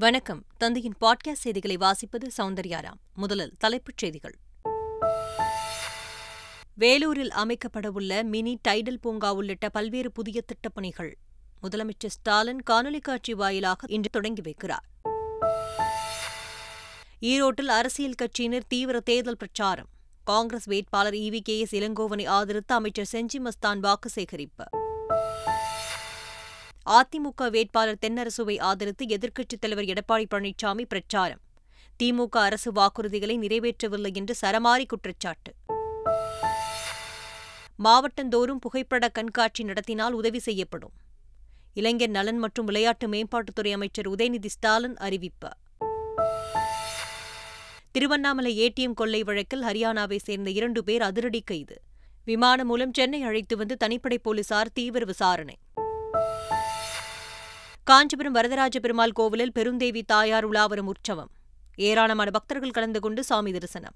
வணக்கம். தந்தையின் பாட்காஸ்ட் செய்திகளை வாசிப்பது சௌந்தர்யாராம் முதலில் தலைப்புச் செய்திகள். வேலூரில் அமைக்கப்படவுள்ள மினி டைடல் பூங்கா உள்ளிட்ட பல்வேறு புதிய திட்டப்பணிகள் முதலமைச்சர் ஸ்டாலின் காணொலி காட்சி வாயிலாக இன்று தொடங்கி வைக்கிறார். ஈரோட்டில் அரசியல் கட்சியினர் தீவிர தேர்தல் பிரச்சாரம். காங்கிரஸ் வேட்பாளர் இவி கே எஸ் இளங்கோவனை ஆதரித்து அமைச்சர் செஞ்சி மஸ்தான் வாக்கு சேகரிப்பு. அதிமுக வேட்பாளர் தென்னரசுவை ஆதரித்து எதிர்க்கட்சித் தலைவர் எடப்பாடி பழனிசாமி பிரச்சாரம். திமுக அரசு வாக்குறுதிகளை நிறைவேற்றவில்லை என்று சரமாரி குற்றச்சாட்டு. மாவட்டந்தோறும் புகைப்பட கண்காட்சி நடத்தினால் உதவி செய்யப்படும். இளைஞர் நலன் மற்றும் விளையாட்டு மேம்பாட்டுத்துறை அமைச்சர் உதயநிதி ஸ்டாலின் அறிவிப்பு. திருவண்ணாமலை ஏடிஎம் கொள்ளை வழக்கில் ஹரியானாவை சேர்ந்த இரண்டு பேர் அதிரடி கைது. விமானம் மூலம் சென்னை அழைத்து வந்து தனிப்படை போலீசார் தீவிர விசாரணை. காஞ்சிபுரம் வரதராஜ பெருமாள் கோவிலில் பெருந்தேவி தாயார் உலாவரும் உற்சவம். ஏராளமான பக்தர்கள் கலந்து கொண்டு சாமி தரிசனம்.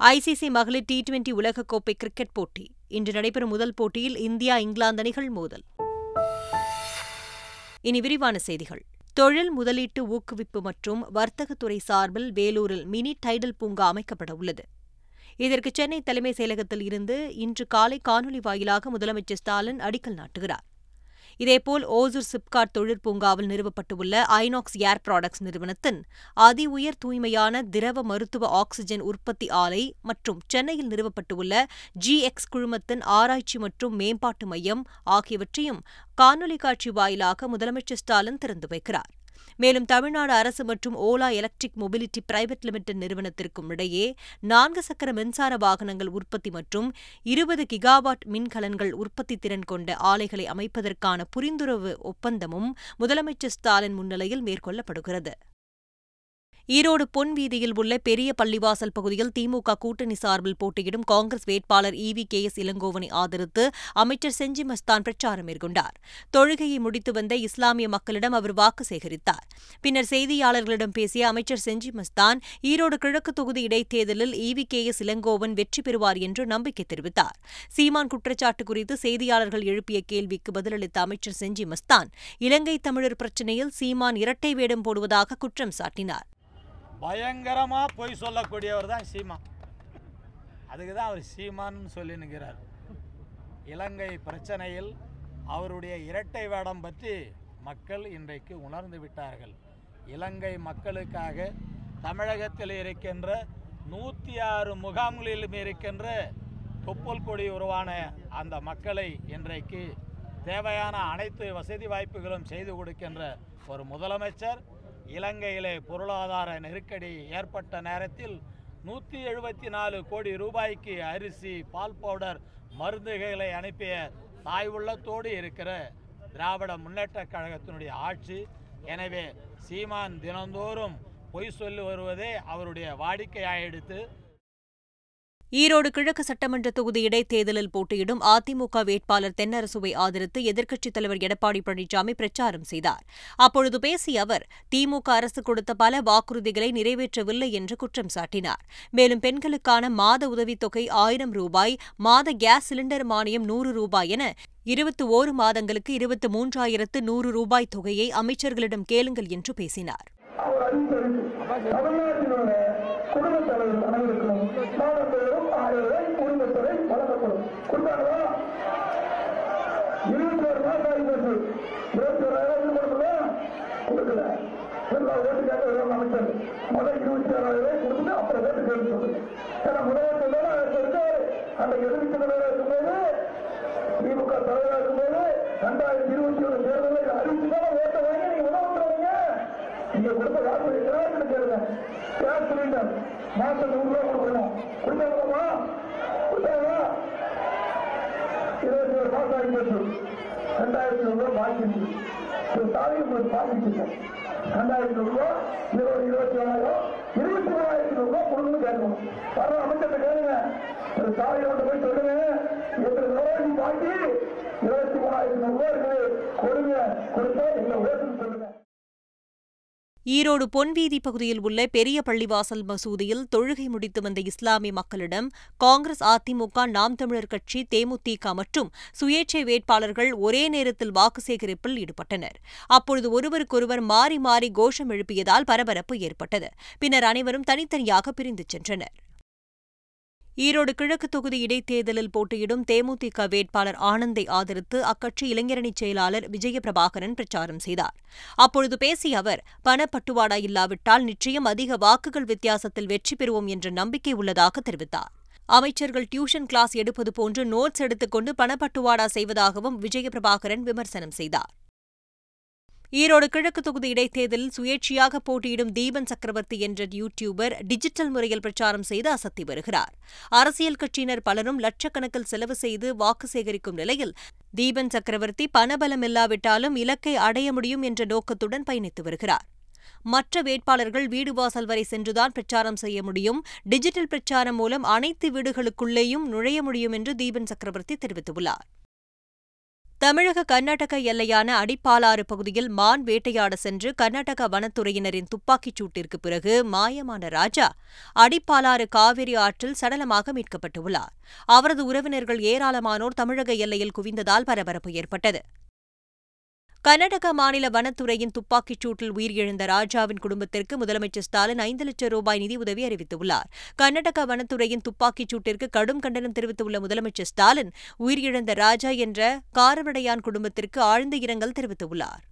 ஐசிசி மகளிர் டி டுவெண்டி உலகக்கோப்பை கிரிக்கெட் போட்டி. இன்று நடைபெறும் முதல் போட்டியில் இந்தியா இங்கிலாந்து அணிகள் மோதல். இனி விரிவான செய்திகள். தொழில் முதலீட்டு ஊக்குவிப்பு மற்றும் வர்த்தகத்துறை சார்பில் வேலூரில் மினி டைடல் பூங்கா அமைக்கப்பட உள்ளது. இதற்கு சென்னை தலைமைச் செயலகத்தில் இருந்து இன்று காலை காணொலி வாயிலாக முதலமைச்சர் ஸ்டாலின் அடிக்கல் நாட்டுகிறார். இதேபோல் ஓசூர் சிப்காட் தொழிற்பூங்காவில் நிறுவப்பட்டுள்ள ஐநாக்ஸ் ஏர் ப்ராடக்ட்ஸ் நிறுவனத்தின் அதி உயர் தூய்மையான திரவ மருத்துவ ஆக்ஸிஜன் உற்பத்தி ஆலை மற்றும் சென்னையில் நிறுவப்பட்டுள்ள ஜி எக்ஸ் குழுமத்தின் ஆராய்ச்சி மற்றும் மேம்பாட்டு மையம் ஆகியவற்றையும் காணொலி காட்சி வாயிலாக முதலமைச்சர் ஸ்டாலின் திறந்து வைக்கிறார். மேலும் தமிழ்நாடு அரசு மற்றும் Ola electric mobility private limited நிறுவனத்திற்கும் இடையே நான்கு சக்கர மின்சார வாகனங்கள் உற்பத்தி மற்றும் இருபது கிகாவாட் மின்கலன்கள் உற்பத்தி திறன் கொண்ட ஆலைகளை அமைப்பதற்கான புரிந்துணர்வு ஒப்பந்தமும் முதலமைச்சர் ஸ்டாலின் முன்னிலையில் மேற்கொள்ளப்படுகிறது. ஈரோடு பொன் வீதியில் உள்ள பெரிய பள்ளிவாசல் பகுதியில் திமுக கூட்டணி சார்பில் போட்டியிடும் காங்கிரஸ் வேட்பாளர் இவி கே எஸ் இளங்கோவனை ஆதரித்து அமைச்சர் செஞ்சி மஸ்தான் பிரச்சாரம் மேற்கொண்டார். தொழுகையை முடித்து வந்த இஸ்லாமிய மக்களிடம் அவர் வாக்கு சேகரித்தார். பின்னர் செய்தியாளர்களிடம் பேசிய அமைச்சர் செஞ்சி மஸ்தான் ஈரோடு கிழக்கு தொகுதி இடைத்தேர்தலில் இவி கே எஸ் இளங்கோவன் வெற்றி பெறுவார் என்று நம்பிக்கை தெரிவித்தார். சீமான் குற்றச்சாட்டு குறித்து செய்தியாளர்கள் எழுப்பிய கேள்விக்கு பதிலளித்த அமைச்சர் செஞ்சி மஸ்தான் இலங்கை தமிழர் பிரச்சினையில் சீமான் இரட்டை வேடம் போடுவதாக குற்றம் சாட்டினார். பயங்கரமாக பொய் சொல்லக்கூடியவர் தான் சீமா அதுக்கு தான் அவர் சீமான்னு சொல்லி நிற்கிறார் இலங்கை பிரச்சனையில் அவருடைய இரட்டை வேடம் பற்றி மக்கள் இன்றைக்கு உணர்ந்து விட்டார்கள். இலங்கை மக்களுக்காக தமிழகத்தில் இருக்கின்ற நூற்றி ஆறு முகாம்களிலும் இருக்கின்ற தொப்புள் கொடி உருவான அந்த மக்களை இன்றைக்கு தேவையான அனைத்து வசதி வாய்ப்புகளும் செய்து கொடுக்கின்ற ஒரு முதலமைச்சர் இலங்கையிலே பொருளாதார நெருக்கடி ஏற்பட்ட நேரத்தில் நூற்றி எழுபத்தி நாலு கோடி ரூபாய்க்கு அரிசி பால் பவுடர் மருந்துகளை அனுப்பிய தாய் உள்ளத்தோடு இருக்கிற திராவிட முன்னேற்றக் கழகத்தினுடைய ஆட்சி. எனவே சீமான் தினந்தோறும் பொய் சொல்லி வருவதே அவருடைய வாடிக்கையாயிடுத்து ஈரோடு கிழக்கு சட்டமன்ற தொகுதி இடைத்தேர்தலில் போட்டியிடும் அதிமுக வேட்பாளர் தென்னரசுவை ஆதரித்து எதிர்க்கட்சித் தலைவர் எடப்பாடி பழனிசாமி பிரச்சாரம் செய்தார். அப்பொழுது பேசிய அவர் திமுக அரசு கொடுத்த பல வாக்குறுதிகளை நிறைவேற்றவில்லை என்று குற்றம் சாட்டினார். மேலும் பெண்களுக்கான மாத உதவித்தொகை ஆயிரம் ரூபாய் மாத கேஸ் சிலிண்டர் மானியம் நூறு ரூபாய் என இருபத்தி ஓரு மாதங்களுக்கு இருபத்தி மூன்றாயிரத்து நூறு ரூபாய் தொகையை அமைச்சர்களிடம் கேளுங்கள் என்று பேசினார். கொடுத்தாங்களா இருபத்தி ஒரு மாதம் ஆகி போச்சு இருபத்தி ஓராயிரம் கொடுக்கல. கொடுக்கல. ஓட்டுக்காக அமைச்சர். முதல் இருபத்தி ஆறாயிரம் கொடுத்துட்டு அப்புறம் ஓட்டு கேட்டு சொல்லுங்க. ஏன்னா முதலமைச்சர் தானே இருக்காரு அந்த எதிர்ப்பு தலைவராக இருக்கும்போது திமுக தலைவராக இருக்கும்போது ரெண்டாயிரத்தி இருபத்தி ஒன்று தேர்தலில் அறிவிச்சுதான் ஓட்டை வாங்கி நீங்க முதலமைச்சர் நீங்க கொடுத்த காசு இருக்கிறாங்க கேளுங்க. கேஸ் சிலிண்டர் மாசம் நூறு ரூபாய் கொடுக்கணும். கொடுத்தாங்களா இருபத்தி ரெண்டாயிரத்தி ரூபாய் பாக்கி ஒரு பாக்கி ரெண்டாயிரத்தி ரூபாய் இருபது இருபத்தி ஏழாயிரம் இருபத்தி மூணாயிரத்தி ரூபாய் கேட்கணும். வர அமைச்சர் கேளுங்க. ஒரு தாயோட போய் சொல்லுங்க. எங்களுக்கு ரூபாய் பாக்கி இருபத்தி மூணாயிரத்தி ரூபாய் இருக்குது. கொடுங்க. கொடுத்தா எங்களை உயர்த்து சொல்லுங்க. ஈரோடு பொன்வீதி பகுதியில் உள்ள பெரிய பள்ளிவாசல் மசூதியில் தொழுகை முடித்து வந்த இஸ்லாமிய மக்களிடம் காங்கிரஸ் அதிமுக நாம் தமிழர் கட்சி தேமுதிக மற்றும் சுயேட்சை வேட்பாளர்கள் ஒரே நேரத்தில் வாக்கு சேகரிப்பில் ஈடுபட்டனர். அப்பொழுது ஒருவருக்கொருவர் மாறி மாறி கோஷம் எழுப்பியதால் பரபரப்பு ஏற்பட்டது. பின்னர் அனைவரும் தனித்தனியாக பிரிந்து சென்றனர். ஈரோடு கிழக்கு தொகுதி இடைத்தேர்தலில் போட்டியிடும் தேமுதிக வேட்பாளர் ஆனந்தை ஆதரித்து அக்கட்சி இளைஞரணி செயலாளர் விஜயபிரபாகரன் பிரச்சாரம் செய்தார். அப்பொழுது பேசிய அவர் பணப்பட்டுவாடா இல்லாவிட்டால் நிச்சயம் அதிக வாக்குகள் வித்தியாசத்தில் வெற்றி பெறுவோம் என்ற நம்பிக்கை உள்ளதாக தெரிவித்தார். அமைச்சர்கள் டியூஷன் கிளாஸ் எடுப்பது போன்று நோட்ஸ் எடுத்துக்கொண்டு பணப்பட்டுவாடா செய்வதாகவும் விஜயபிரபாகரன் விமர்சனம் செய்தார். ஈரோடு கிழக்கு தொகுதி இடைத்தேர்தலில் சுயேட்சையாக போட்டியிடும் தீபன் சக்கரவர்த்தி என்ற யூடியூபர் டிஜிட்டல் முறையில் பிரச்சாரம் செய்து அசத்தி வருகிறார். அரசியல் கட்சியினர் பலரும் லட்சக்கணக்கில் செலவு செய்து வாக்கு சேகரிக்கும் நிலையில் தீபன் சக்கரவர்த்தி பணபலம் இல்லாவிட்டாலும் இலக்கை அடைய முடியும் என்ற நோக்கத்துடன் பயணித்து வருகிறார். மற்ற வேட்பாளர்கள் வீடு வாசல் வரை சென்றுதான் பிரச்சாரம் செய்ய முடியும். டிஜிட்டல் பிரச்சாரம் மூலம் அனைத்து வீடுகளுக்குள்ளேயும் நுழைய முடியும் என்று தீபன் சக்கரவர்த்தி தெரிவித்துள்ளார். தமிழக கர்நாடக எல்லையான அடிப்பாலாறு பகுதியில் மான் வேட்டையாட சென்று கர்நாடக வனத்துறையினரின் துப்பாக்கிச் சூட்டிற்கு பிறகு மாயமான ராஜா அடிப்பாலாறு காவிரி ஆற்றில் சடலமாக மீட்கப்பட்டுள்ளார். அவரது உறவினர்கள் ஏராளமானோர் தமிழக எல்லையில் குவிந்ததால் பரபரப்பு ஏற்பட்டது. கர்நாடக மாநில வனத்துறையின் துப்பாக்கிச் சூட்டில் உயிரிழந்த ராஜாவின் குடும்பத்திற்கு முதலமைச்சர் ஸ்டாலின் ஐந்து லட்சம் ரூபாய் நிதியுதவி அறிவித்துள்ளார். கர்நாடக வனத்துறையின் துப்பாக்கிச் சூட்டிற்கு கடும் கண்டனம் தெரிவித்துள்ள முதலமைச்சர் ஸ்டாலின் உயிரிழந்த ராஜா என்ற காரவடையான் குடும்பத்திற்கு ஆழ்ந்த இரங்கல் தெரிவித்துள்ளார்.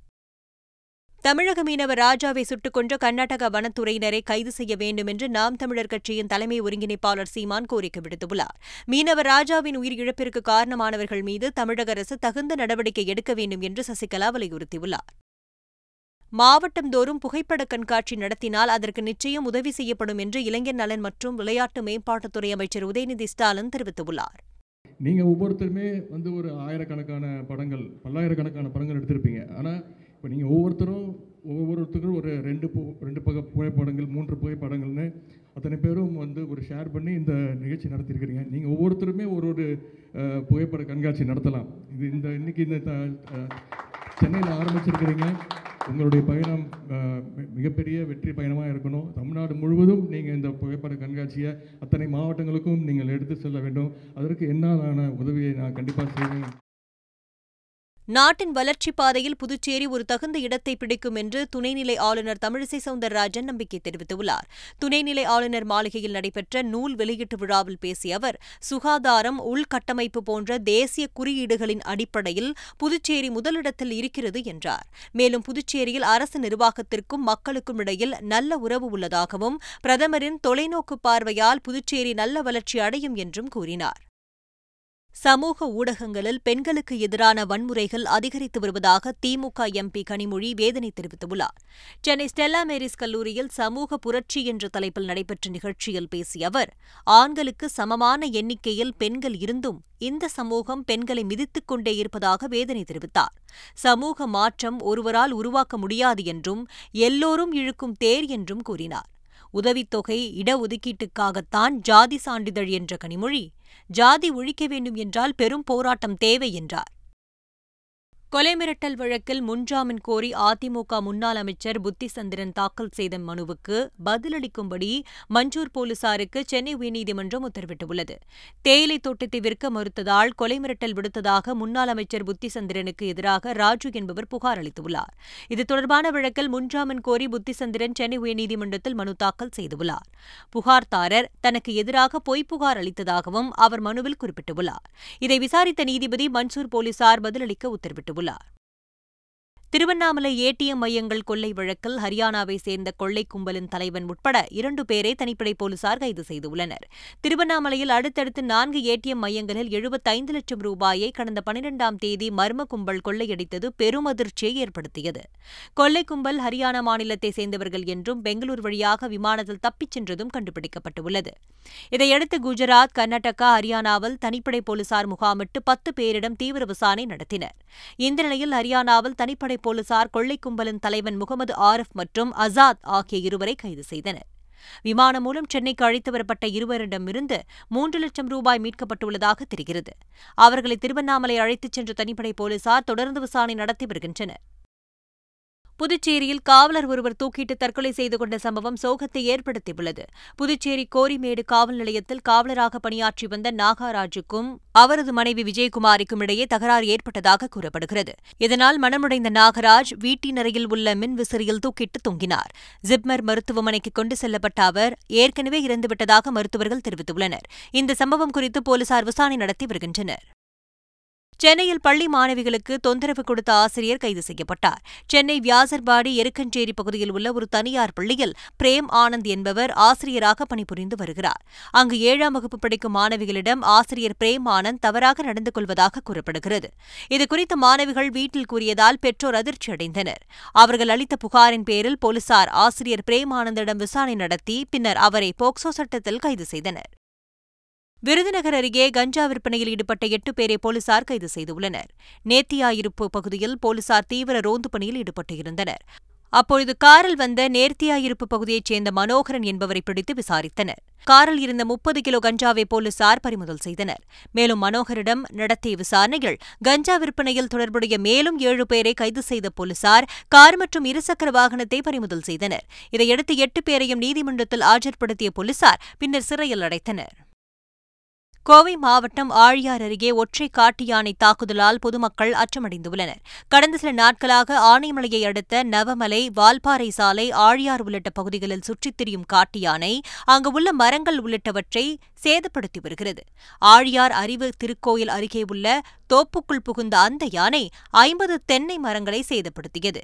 தமிழக மீனவர் ராஜாவை சுட்டுக் கொன்ற கர்நாடக வனத்துறையினரை கைது செய்ய வேண்டும் என்று நாம் தமிழர் கட்சியின் தலைமை ஒருங்கிணைப்பாளர் சீமான் கோரிக்கை விடுத்துள்ளார். மீனவர் ராஜாவின் உயிரிழப்பிற்கு காரணமானவர்கள் மீது தமிழக அரசு தகுந்த நடவடிக்கை எடுக்க வேண்டும் என்று சசிகலா வலியுறுத்தியுள்ளார். மாவட்டந்தோறும் புகைப்பட கண்காட்சி நடத்தினால் அதற்கு நிச்சயம் உதவி செய்யப்படும் என்று இளைஞர் நலன் மற்றும் விளையாட்டு மேம்பாட்டுத்துறை அமைச்சர் உதயநிதி ஸ்டாலின் தெரிவித்துள்ளார். நீங்கள் ஒவ்வொருத்தருமே வந்து ஒரு ஆயிரக்கணக்கான படங்கள் பல்லாயிரக்கணக்கான படங்கள் எடுத்திருப்பீங்க. ஆனால் இப்போ நீங்கள் ஒவ்வொருத்தரும் ஒவ்வொருத்தருக்கும் ஒரு ரெண்டு பு ரெண்டு பக புகைப்படங்கள் மூன்று புகைப்படங்கள்னு அத்தனை பேரும் வந்து ஒரு ஷேர் பண்ணி இந்த நிகழ்ச்சி நடத்தியிருக்கிறீங்க. நீங்கள் ஒவ்வொருத்தருமே ஒரு ஒரு புகைப்பட கண்காட்சி நடத்தலாம். இது இந்த இன்னைக்கு இந்த சென்னையில் ஆரம்பிச்சிருக்கிறீங்க. உங்களுடைய பயணம் மிகப்பெரிய வெற்றி பயணமாக இருக்கணும். தமிழ்நாடு முழுவதும் நீங்கள் இந்த புகைப்பட கண்காட்சியை அத்தனை மாவட்டங்களுக்கும் நீங்கள் எடுத்து செல்ல வேண்டும். அதற்கு என்னாலான உதவியை நான் கண்டிப்பாக செய்வேன். நாட்டின் வளர்ச்சிப் பாதையில் புதுச்சேரி ஒரு தகுந்த இடத்தை பிடிக்கும் என்று துணைநிலை ஆளுநர் தமிழிசை சவுந்தரராஜன் நம்பிக்கை தெரிவித்துள்ளார். துணைநிலை ஆளுநர் மாளிகையில் நடைபெற்ற நூல் வெளியீட்டு விழாவில் பேசிய அவர் சுகாதாரம் உள்கட்டமைப்பு போன்ற தேசிய குறியீடுகளின் அடிப்படையில் புதுச்சேரி முதலிடத்தில் இருக்கிறது என்றார். மேலும் புதுச்சேரியில் அரசு நிர்வாகத்திற்கும் மக்களுக்கும் இடையில் நல்ல உறவு உள்ளதாகவும் பிரதமரின் தொலைநோக்கு பார்வையால் புதுச்சேரி நல்ல வளர்ச்சி அடையும் என்றும் கூறினார். சமூக ஊடகங்களில் பெண்களுக்கு எதிரான வன்முறைகள் அதிகரித்து வருவதாக திமுக எம்பி கனிமொழி வேதனை தெரிவித்துள்ளார். சென்னை ஸ்டெல்லா மேரிஸ் கல்லூரியில் சமூக புரட்சி என்ற தலைப்பில் நடைபெற்ற நிகழ்ச்சியில் பேசிய அவர் ஆண்களுக்கு சமமான எண்ணிக்கையில் பெண்கள் இருந்தும் இந்த சமூகம் பெண்களை மிதித்துக் கொண்டே இருப்பதாக வேதனை தெரிவித்தார். சமூக மாற்றம் ஒருவரால் உருவாக்க முடியாது என்றும் எல்லோரும் இழுக்கும் தேர் என்றும் கூறினார். உதவித்தொகை இடஒதுக்கீட்டுக்காகத்தான் ஜாதி சான்றிதழ் என்ற கனிமொழி ஜாதி ஒழிக்க வேண்டும் என்றால் பெரும் போராட்டம் தேவை என்றார். கொலை மிரட்டல் வழக்கில் முன்ஜாமீன் கோரி அதிமுக முன்னாள் அமைச்சர் புத்திசந்திரன் தாக்கல் செய்த மனுவுக்கு பதிலளிக்கும்படி மஞ்சூர் போலீசாருக்கு சென்னை உயர்நீதிமன்றம் உத்தரவிட்டுள்ளது. தேயிலை தோட்டத்தை விற்க மறுத்ததால் கொலை மிரட்டல் விடுத்ததாக முன்னாள் அமைச்சர் புத்திசந்திரனுக்கு எதிராக ராஜு என்பவர் புகார் அளித்துள்ளார். இது தொடர்பான வழக்கில் முன்ஜாமீன் கோரி புத்திசந்திரன் சென்னை உயர்நீதிமன்றத்தில் மனு தாக்கல் செய்துள்ளார். புகார்தாரர் தனக்கு எதிராக பொய் புகார் அளித்ததாகவும் அவர் மனுவில் குறிப்பிட்டுள்ளார். இதை விசாரித்த நீதிபதி மன்சூர் போலீசார் பதிலளிக்க உத்தரவிட்டுள்ளார். popular. திருவண்ணாமலை ஏடிஎம் மையங்கள் கொள்ளை வழக்கில் ஹரியானாவை சேர்ந்த கொள்ளை கும்பலின் தலைவன் உட்பட இரண்டு பேரை தனிப்படை போலீசார் கைது செய்துள்ளனர் திருவண்ணாமலையில் அடுத்தடுத்து நான்கு ஏடிஎம் மையங்களில் எழுபத்தைந்து லட்சம் ரூபாயை கடந்த பனிரெண்டாம் தேதி மர்ம கும்பல் கொள்ளையடித்தது பெரும் அதிர்ச்சியை ஏற்படுத்தியது. கொள்ளை கும்பல் ஹரியானா மாநிலத்தை சேர்ந்தவர்கள் என்றும் பெங்களூர் வழியாக விமானத்தில் தப்பிச் சென்றதும் கண்டுபிடிக்கப்பட்டுள்ளது. இதையடுத்து குஜராத் கர்நாடகா ஹரியானாவில் தனிப்படை போலீசார் முகாமிட்டு பத்து பேரிடம் தீவிர விசாரணை நடத்தினர். இந்த நிலையில் ஹரியானாவில் தனிப்படை போலீசார் கொள்ளை கும்பலின் தலைவன் முகமது ஆரிஃப் மற்றும் அசாத் ஆகிய இருவரை கைது செய்தனர். விமானம் மூலம் சென்னைக்கு அழைத்து வரப்பட்ட இருவரிடமிருந்து மூன்று லட்சம் ரூபாய் மீட்கப்பட்டுள்ளதாக தெரிகிறது. அவர்களை திருவண்ணாமலை அழைத்துச் சென்ற தனிப்படை போலீசார் தொடர்ந்து விசாரணை நடத்தி வருகின்றனர். புதுச்சேரியில் காவலர் ஒருவர் தூக்கிட்டு தற்கொலை செய்து கொண்ட சம்பவம் சோகத்தை ஏற்படுத்தியுள்ளது. புதுச்சேரி கோரிமேடு காவல் நிலையத்தில் காவலராக பணியாற்றி வந்த நாகராஜுக்கும் அவரது மனைவி விஜயகுமாரிக்கும் இடையே தகராறு ஏற்பட்டதாக கூறப்படுகிறது. இதனால் மனமுடைந்த நாகராஜ் வீட்டின் அறையில் உள்ள மின் விசிறியில் தூக்கிட்டு தொங்கினார். ஜிப்மர் மருத்துவமனைக்கு கொண்டு செல்லப்பட்ட அவர் ஏற்கனவே இறந்துவிட்டதாக மருத்துவர்கள் தெரிவித்துள்ளனர். இந்த சம்பவம் குறித்து போலீசார் விசாரணை நடத்தி வருகின்றனர். சென்னையில் பள்ளி மாணவிகளுக்கு தொந்தரவு கொடுத்த ஆசிரியர் கைது செய்யப்பட்டார். சென்னை வியாசர்பாடி எருக்கஞ்சேரி பகுதியில் உள்ள ஒரு தனியார் பள்ளியில் பிரேம் ஆனந்த் என்பவர் ஆசிரியராக பணிபுரிந்து வருகிறார். அங்கு ஏழாம் வகுப்பு படிக்கும் மாணவிகளிடம் ஆசிரியர் பிரேம் ஆனந்த் தவறாக நடந்து கொள்வதாக கூறப்படுகிறது. இதுகுறித்து மாணவிகள் வீட்டில் கூறியதால் பெற்றோர் அதிர்ச்சியடைந்தனர் அவர்கள் அளித்த புகாரின் பேரில் போலீசார் ஆசிரியர் பிரேம் ஆனந்திடம் விசாரணை நடத்தி பின்னர் அவரை போக்சோ சட்டத்தில் கைது செய்தனர். விருதுநகர் அருகே கஞ்சா விற்பனையில் ஈடுபட்ட எட்டு பேரை போலீசார் கைது செய்துள்ளனர். நேத்தியாயிருப்பு பகுதியில் போலீசார் தீவிர ரோந்து பணியில் ஈடுபட்டிருந்தனர். அப்பொழுது காரில் வந்த நேர்த்தியாயிருப்பு பகுதியைச் சேர்ந்த மனோகரன் என்பவரை பிடித்து விசாரித்தனர். காரில் இருந்த முப்பது கிலோ கஞ்சாவை போலீசார் பறிமுதல் செய்தனர். மேலும் மனோகரிடம் நடத்திய விசாரணையில் கஞ்சா விற்பனையில் தொடர்புடைய மேலும் ஏழு பேரை கைது செய்த போலீசார் கார் மற்றும் இருசக்கர வாகனத்தை பறிமுதல் செய்தனர். இதையடுத்து எட்டு பேரையும் நீதிமன்றத்தில் ஆஜர்படுத்திய போலீசார் பின்னர் சிறையில் அடைத்தனர். கோவை மாவட்டம் ஆழியார் அருகே ஒற்றை காட்டு யானை தாக்குதலால் பொதுமக்கள் அச்சமடைந்துள்ளனர். கடந்த சில நாட்களாக ஆனைமலையை அடுத்த நவமலை வால்பாறை சாலை ஆழியார் உள்ளிட்ட பகுதிகளில் சுற்றித் திரியும் காட்டு யானை அங்கு உள்ள மரங்கள் உள்ளிட்டவற்றை சேதப்படுத்தி வருகிறது. ஆழியார் அறிவு திருக்கோயில் அருகே உள்ள தோப்புக்குள் புகுந்த அந்த யானை ஐம்பது தென்னை மரங்களை சேதப்படுத்தியது.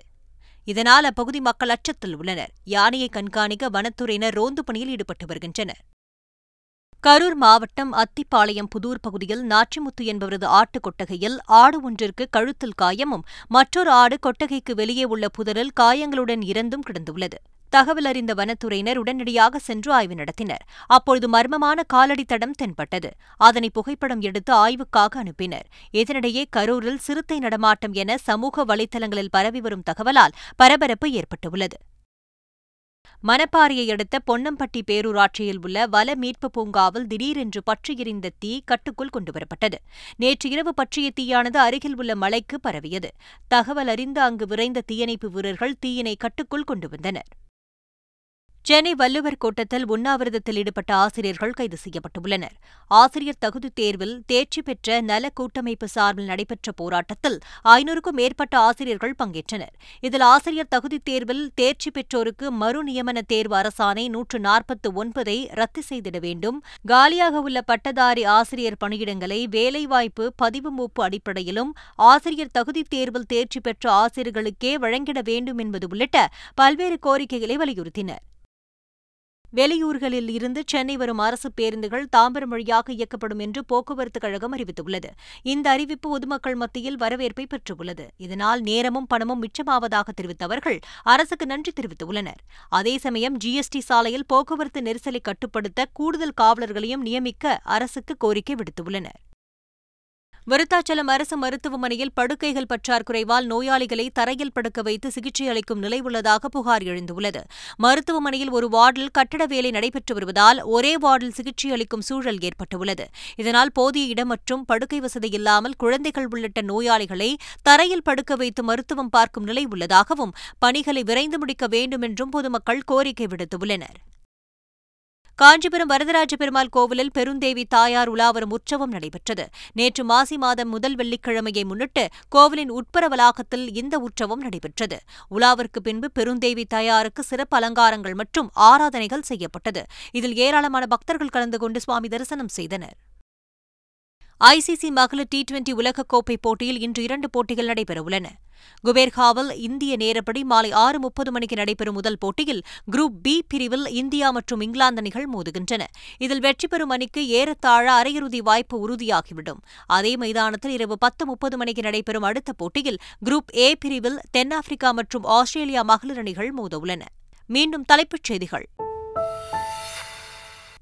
இதனால் அப்பகுதி மக்கள் அச்சத்தில் உள்ளனர். யானையை கண்காணிக்க வனத்துறையினர் ரோந்து பணியில் ஈடுபட்டு வருகின்றனர். கரூர் மாவட்டம் அத்திப்பாளையம் புதூர் பகுதியில் நாச்சிமுத்து என்பவரது ஆட்டு கொட்டகையில் ஆடு ஒன்றிற்கு கழுத்தில் காயமும் மற்றொரு ஆடு கொட்டகைக்கு வெளியே உள்ள புதரில் காயங்களுடன் இறந்தும் கிடந்துள்ளது. தகவல் அறிந்த வனத்துறையினர் உடனடியாக சென்று ஆய்வு நடத்தினர். அப்பொழுது மர்மமான காலடி தடம் தென்பட்டது. அதனை புகைப்படம் எடுத்து ஆய்வுக்காக அனுப்பினர். இதனிடையே கரூரில் சிறுத்தை நடமாட்டம் என சமூக வலைதளங்களில் பரவி வரும் தகவலால் பரபரப்பு ஏற்பட்டுள்ளது. மணப்பாறையை அடுத்த பொன்னம்பட்டி பேரூராட்சியில் உள்ள வல மீட்பு பூங்காவில் திடீரென்று பற்றி எரிந்த தீ கட்டுக்குள் கொண்டுவரப்பட்டது. நேற்று இரவு பற்றிய தீயானது அருகில் உள்ள மலைக்கு பரவியது. தகவல் அறிந்து அங்கு விரைந்த தீயணைப்பு வீரர்கள் தீயினை கட்டுக்குள் கொண்டு வந்தனர். சென்னை வள்ளுவர் கோட்டத்தில் உண்ணாவிரதத்தில் ஈடுபட்ட ஆசிரியர்கள் கைது செய்யப்பட்டுள்ளனர். ஆசிரியர் தகுதித் தேர்வில் தேர்ச்சி பெற்ற நல கூட்டமைப்பு சார்பில் நடைபெற்ற போராட்டத்தில் ஐநூறுக்கும் மேற்பட்ட ஆசிரியர்கள் பங்கேற்றனர். இதில் ஆசிரியர் தகுதித் தேர்வில் தேர்ச்சி பெற்றோருக்கு மறு நியமன தேர்வு அரசாணை நூற்று நாற்பத்து ஒன்பதை ரத்து செய்திட வேண்டும். காலியாக உள்ள பட்டதாரி ஆசிரியர் பணியிடங்களை வேலைவாய்ப்பு பதிவு மூப்பு அடிப்படையிலும் ஆசிரியர் தகுதித் தேர்வில் தேர்ச்சி பெற்ற ஆசிரியர்களுக்கே வழங்கிட வேண்டும் என்பது உள்ளிட்ட பல்வேறு கோரிக்கைகளை வலியுறுத்தினர். வெளியூர்களில் இருந்து சென்னை வரும் அரசு பேருந்துகள் தாம்பரம் வழியாக இயக்கப்படும் என்று போக்குவரத்து கழகம் அறிவித்துள்ளது. இந்த அறிவிப்பு பொதுமக்கள் மத்தியில் வரவேற்பை பெற்றுள்ளது. இதனால் நேரமும் பணமும் மிச்சமாவதாக தெரிவித்த அவர்கள் அரசுக்கு நன்றி தெரிவித்துள்ளனர். அதே சமயம் ஜிஎஸ்டி சாலையில் போக்குவரத்து நெரிசலை கட்டுப்படுத்த கூடுதல் காவலர்களையும் நியமிக்க அரசுக்கு கோரிக்கை விடுத்துள்ளனர். விருத்தாச்சலம் அரசு மருத்துவமனையில் படுக்கைகள் பற்றாக்குறைவால் நோயாளிகளை தரையில் படுக்க வைத்து சிகிச்சை அளிக்கும் நிலை உள்ளதாக புகார் எழுந்துள்ளது. மருத்துவமனையில் ஒரு வார்டில் கட்டட வேலை நடைபெற்று வருவதால் ஒரே வார்டில் சிகிச்சை அளிக்கும் சூழல் ஏற்பட்டுள்ளது. இதனால் போதிய இடம் மற்றும் படுக்கை வசதி இல்லாமல் குழந்தைகள் உள்ளிட்ட நோயாளிகளை தரையில் படுக்க வைத்து மருத்துவம் பார்க்கும் நிலை உள்ளதாகவும் பணிகளை விரைந்து முடிக்க வேண்டும் என்றும் பொதுமக்கள் கோரிக்கை விடுத்துள்ளனர். காஞ்சிபுரம் வரதராஜ பெருமாள் கோவிலில் பெருந்தேவி தாயார் உலாவரும் உற்சவம் நடைபெற்றது. நேற்று மாசி மாதம் முதல் வெள்ளிக்கிழமையை முன்னிட்டு கோவிலின் உட்புற வளாகத்தில் இந்த உற்சவம் நடைபெற்றது. உலாவிற்கு பின்பு பெருந்தேவி தாயாருக்கு சிறப்பு அலங்காரங்கள் மற்றும் ஆராதனைகள் செய்யப்பட்டது. இதில் ஏராளமான பக்தர்கள் கலந்து கொண்டு சுவாமி தரிசனம் செய்தனர். ஐசிசி மகளிர் டி டுவெண்டி உலகக்கோப்பை போட்டியில் இன்று இரண்டு போட்டிகள் நடைபெறவுள்ளன. குபேர்காவில் இந்திய நேரப்படி மாலை ஆறு முப்பது மணிக்கு நடைபெறும் முதல் போட்டியில் குரூப் பி பிரிவில் இந்தியா மற்றும் இங்கிலாந்து அணிகள் மோதுகின்றன. இதில் வெற்றி பெறும் அணிக்கு ஏறத்தாழ அரையிறுதி வாய்ப்பு உறுதியாகிவிடும். அதே மைதானத்தில் இரவு பத்து முப்பது மணிக்கு நடைபெறும் அடுத்த போட்டியில் குரூப் ஏ பிரிவில் தென்னாப்பிரிக்கா மற்றும் ஆஸ்திரேலியா மகளிர் அணிகள் மோதவுள்ளன. மீண்டும் தலைப்புச் செய்திகள்.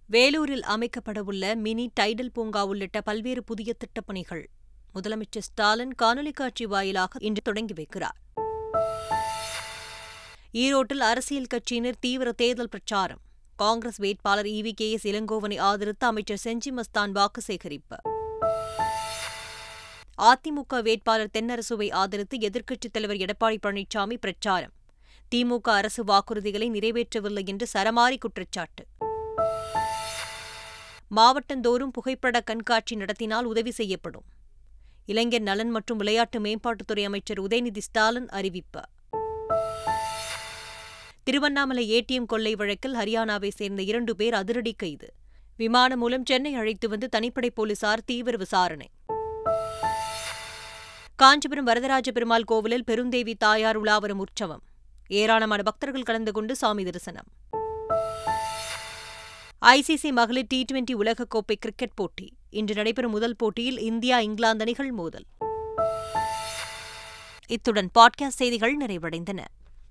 வேலூரில் அமைக்கப்படவுள்ள மினி டைடல் பூங்கா உள்ளிட்ட பல்வேறு புதிய திட்டப்பணிகள். முதலமைச்சர் ஸ்டாலின் காணொலி காட்சி வாயிலாக இன்று தொடங்கி வைக்கிறார். ஈரோட்டில் அரசியல் கட்சியினர் தீவிர தேர்தல் பிரச்சாரம். காங்கிரஸ் வேட்பாளர் இவி கே. எஸ். இளங்கோவனை ஆதரித்து அமைச்சர் செஞ்சி மஸ்தான் வாக்கு சேகரிப்பு. அதிமுக வேட்பாளர் தென்னரசுவை ஆதரித்து எதிர்க்கட்சித் தலைவர் எடப்பாடி பழனிசாமி பிரச்சாரம். திமுக அரசு வாக்குறுதிகளை நிறைவேற்றவில்லை என்று சரமாரி குற்றச்சாட்டு. மாவட்டந்தோறும் புகைப்பட கண்காட்சி நடத்தினால் உதவி செய்யப்படும். இளைஞர் நலன் மற்றும் விளையாட்டு மேம்பாட்டுத்துறை அமைச்சர் உதயநிதி ஸ்டாலின் அறிவிப்பு. திருவண்ணாமலை ஏடிஎம் கொள்ளை வழக்கில் ஹரியானாவை சேர்ந்த இரண்டு பேர் அதிரடி கைது. விமானம் மூலம் சென்னை அழைத்து வந்து தனிப்படை போலீசார் தீவிர விசாரணை. காஞ்சிபுரம் வரதராஜ பெருமாள் கோவிலில் பெருந்தேவி தாயார் உலாவரும் உற்சவம். ஏராளமான பக்தர்கள் கலந்து கொண்டு சாமி தரிசனம். ஐசிசி மகளிர் டி டுவெண்டி உலகக்கோப்பை கிரிக்கெட் போட்டி. இன்று நடைபெறும் முதல் போட்டியில் இந்தியா இங்கிலாந்து அணிகள் மோதல். இத்துடன் பாட்காஸ்ட் செய்திகள் நிறைவடைந்தன.